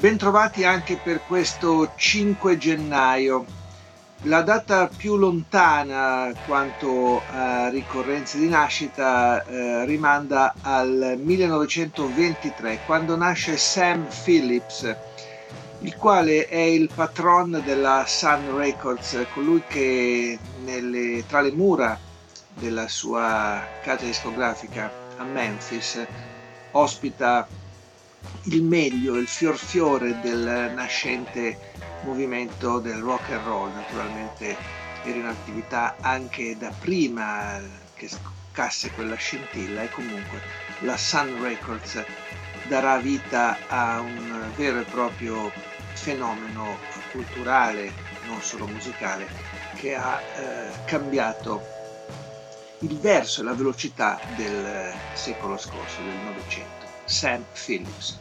Bentrovati anche per questo 5 gennaio. La data più lontana quanto a ricorrenze di nascita eh, rimanda al 1923, quando nasce Sam Phillips, il quale è il patron della Sun Records, colui che nelle, tra le mura della sua casa discografica a Memphis ospita il meglio, il fior fiore del nascente movimento del rock and roll, naturalmente era in attività anche da prima che scoccasse quella scintilla e comunque la Sun Records darà vita a un vero e proprio fenomeno culturale, non solo musicale, che ha eh, cambiato il verso e la velocità del secolo scorso, del Novecento. Sam Phillips.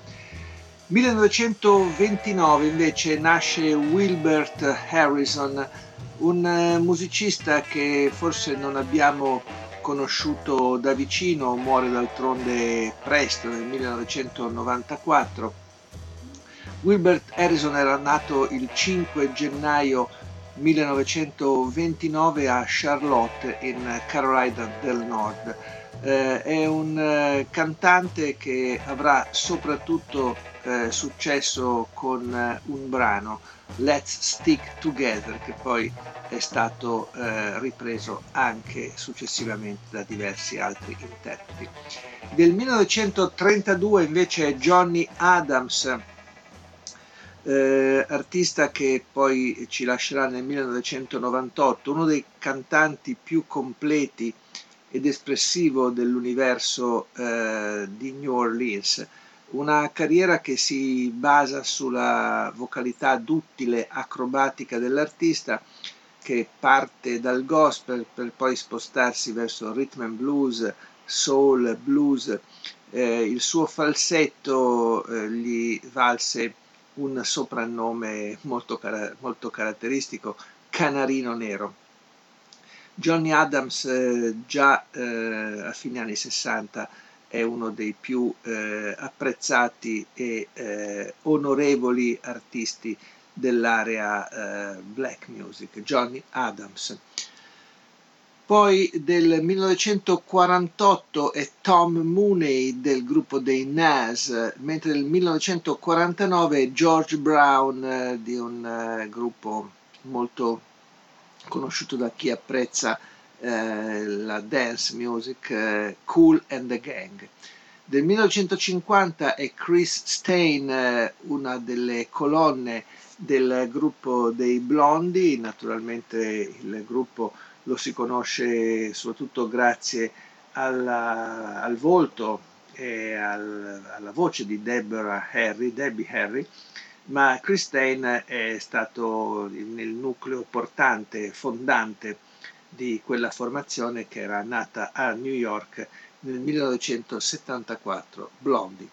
1929 invece nasce Wilbert Harrison, un eh, musicista che forse non abbiamo conosciuto da vicino, muore d'altronde presto nel 1994. Wilbert Harrison era nato il 5 gennaio 1929 a Charlotte in Carolina del Nord eh, è un eh, cantante che avrà soprattutto eh, successo con eh, un brano, Let's Stick Together, che poi è stato eh, ripreso anche successivamente da diversi altri interpreti. Del 1932 invece Johnny Adams, eh, artista che poi ci lascerà nel 1998, uno dei cantanti più completi ed espressivo dell'universo eh, di New Orleans. Una carriera che si basa sulla vocalità duttile, acrobatica dell'artista, che parte dal gospel per poi spostarsi verso rhythm and blues, soul, blues. Eh, il suo falsetto eh, gli valse un soprannome molto, car- molto caratteristico, Canarino Nero. Johnny Adams eh, già eh, a fine anni 60 è uno dei più eh, apprezzati e eh, onorevoli artisti dell'area eh, black music, Johnny Adams. Poi del 1948 è Tom Mooney del gruppo dei Nas, mentre nel 1949 è George Brown di un gruppo molto conosciuto da chi apprezza eh, la dance music, eh, Cool and the Gang. Del 1950 è Chris Stein, eh, una delle colonne del gruppo dei Blondi, naturalmente il gruppo lo si conosce soprattutto grazie alla, al volto e al, alla voce di Deborah Harry, Debbie Harry, ma Christine è stato nel nucleo portante, fondante di quella formazione che era nata a New York nel 1974, Blondie.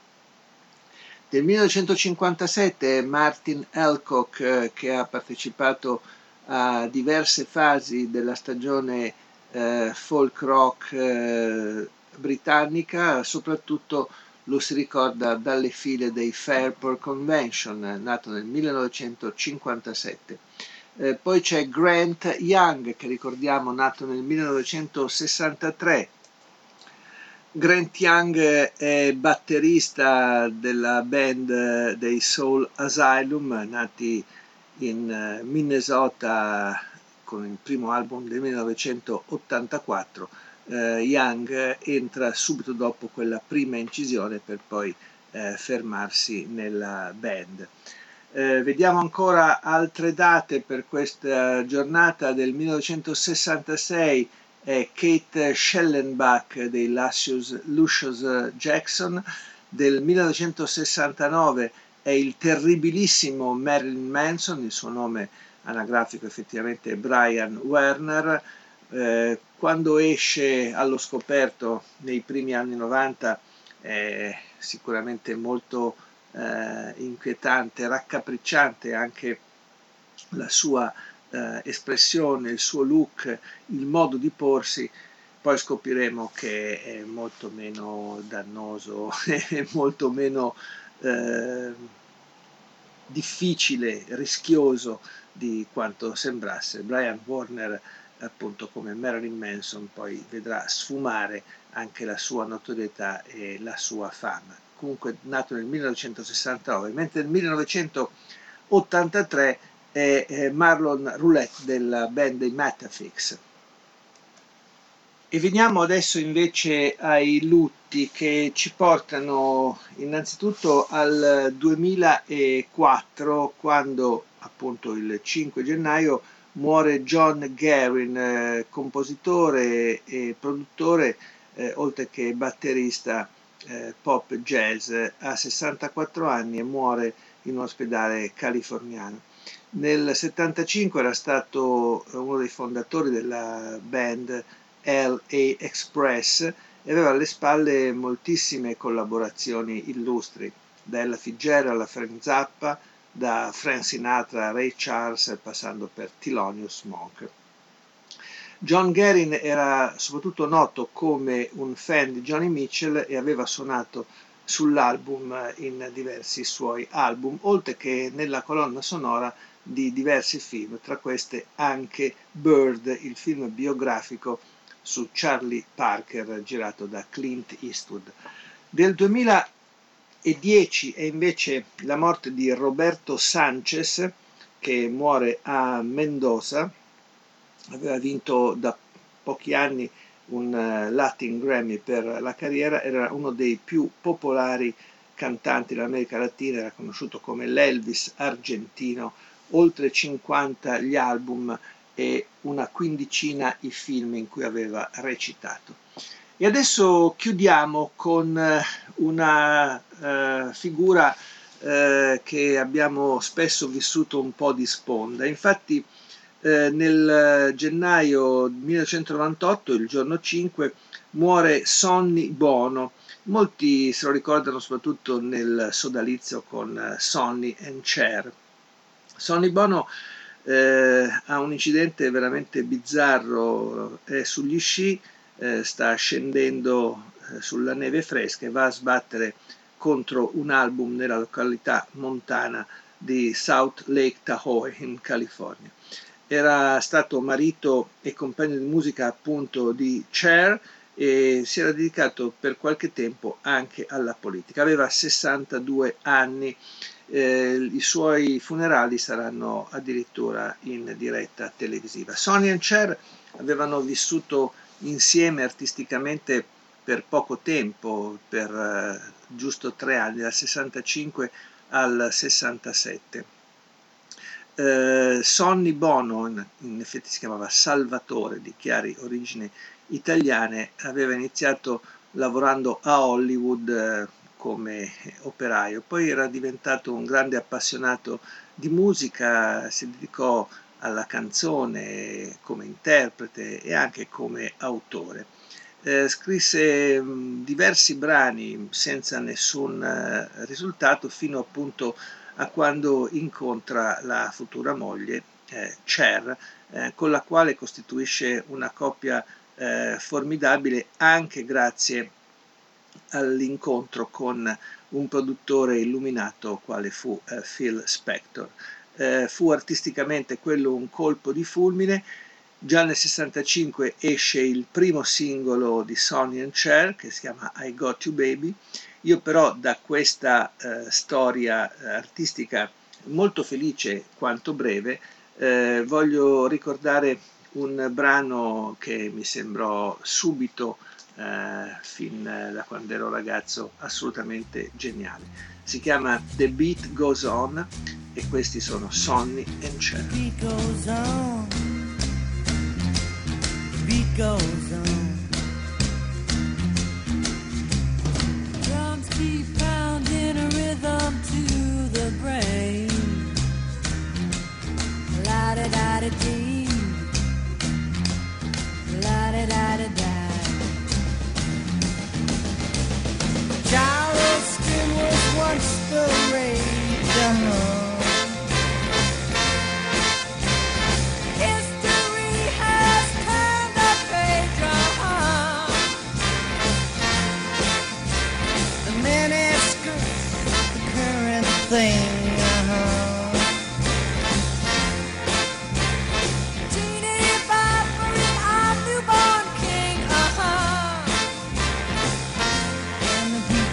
Del 1957 Martin Elcock che ha partecipato a diverse fasi della stagione eh, folk rock eh, britannica, soprattutto lo si ricorda dalle file dei Fairport Convention, nato nel 1957. Eh, poi c'è Grant Young, che ricordiamo nato nel 1963. Grant Young è batterista della band dei Soul Asylum, nati in eh, Minnesota con il primo album del 1984 eh, Young entra subito dopo quella prima incisione per poi eh, fermarsi nella band. Eh, vediamo ancora altre date per questa giornata del 1966 è Kate Schellenbach dei Lucius, Lucius Jackson, del 1969 è il terribilissimo Marilyn Manson, il suo nome anagrafico effettivamente è Brian Werner. Eh, quando esce allo scoperto nei primi anni 90 è sicuramente molto eh, inquietante, raccapricciante anche la sua eh, espressione, il suo look, il modo di porsi, poi scopriremo che è molto meno dannoso, è molto meno eh, difficile, rischioso di quanto sembrasse. Brian Warner, appunto come Marilyn Manson, poi vedrà sfumare anche la sua notorietà e la sua fama. Comunque nato nel 1969, mentre nel 1983 è Marlon Roulette della band dei Metafix. E veniamo adesso invece ai lutti che ci portano innanzitutto al 2004 quando appunto il 5 gennaio muore John Guerin, eh, compositore e produttore eh, oltre che batterista eh, pop jazz a 64 anni e muore in un ospedale californiano. Nel 1975 era stato uno dei fondatori della band LA Express e aveva alle spalle moltissime collaborazioni illustri, da Ella Fitzgerald alla Frank Zappa, da Frank Sinatra a Ray Charles passando per Thelonious Monk. John Guerin era soprattutto noto come un fan di Johnny Mitchell e aveva suonato sull'album in diversi suoi album, oltre che nella colonna sonora di diversi film, tra queste anche Bird, il film biografico su Charlie Parker girato da Clint Eastwood. Del 2010 è invece la morte di Roberto Sanchez che muore a Mendoza, aveva vinto da pochi anni un eh, Latin Grammy per la carriera, era uno dei più popolari cantanti dell'America Latina, era conosciuto come l'Elvis argentino, oltre 50 gli album e una quindicina i film in cui aveva recitato. E adesso chiudiamo con eh, una uh, figura uh, che abbiamo spesso vissuto un po' di sponda. Infatti uh, nel gennaio 1998, il giorno 5, muore Sonny Bono. Molti se lo ricordano soprattutto nel sodalizio con Sonny and Cher. Sonny Bono eh, ha un incidente veramente bizzarro, è sugli sci, eh, sta scendendo eh, sulla neve fresca e va a sbattere contro un album nella località montana di South Lake Tahoe in California. Era stato marito e compagno di musica appunto di Cher e si era dedicato per qualche tempo anche alla politica. Aveva 62 anni eh, i suoi funerali saranno addirittura in diretta televisiva. Sonny e Cher avevano vissuto insieme artisticamente per poco tempo, per eh, giusto tre anni, dal 65 al 67. Eh, Sonny Bono, in, in, effetti si chiamava Salvatore, di chiari origini italiane, aveva iniziato lavorando a Hollywood eh, come operaio, poi era diventato un grande appassionato di musica, si dedicò alla canzone come interprete e anche come autore. Eh, scrisse mh, diversi brani senza nessun eh, risultato fino appunto a quando incontra la futura moglie eh, Cher, eh, con la quale costituisce una coppia eh, formidabile anche grazie all'incontro con un produttore illuminato quale fu Phil Spector. Eh, fu artisticamente quello un colpo di fulmine. Già nel 65 esce il primo singolo di Sonny and Cher che si chiama I Got You Baby. Io però da questa eh, storia artistica molto felice quanto breve eh, voglio ricordare un brano che mi sembrò subito eh, fin da quando ero ragazzo assolutamente geniale. Si chiama The Beat Goes On e questi sono Sonny and Cher.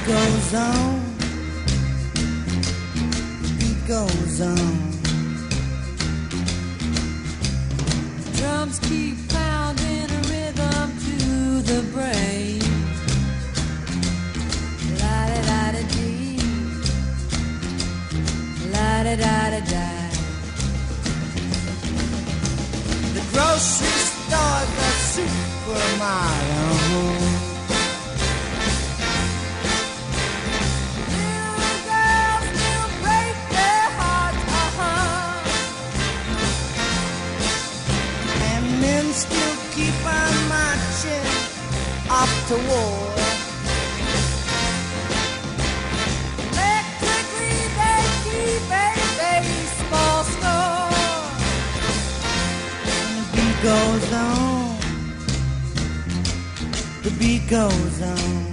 Goes on. The beat goes on. Drums keep pounding a rhythm to the brain. La da da da dee. La da da da da. The grocery store, the supermarket. To war. Electrically they keep a baseball score. The beat goes on. The beat goes on.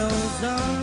goes on.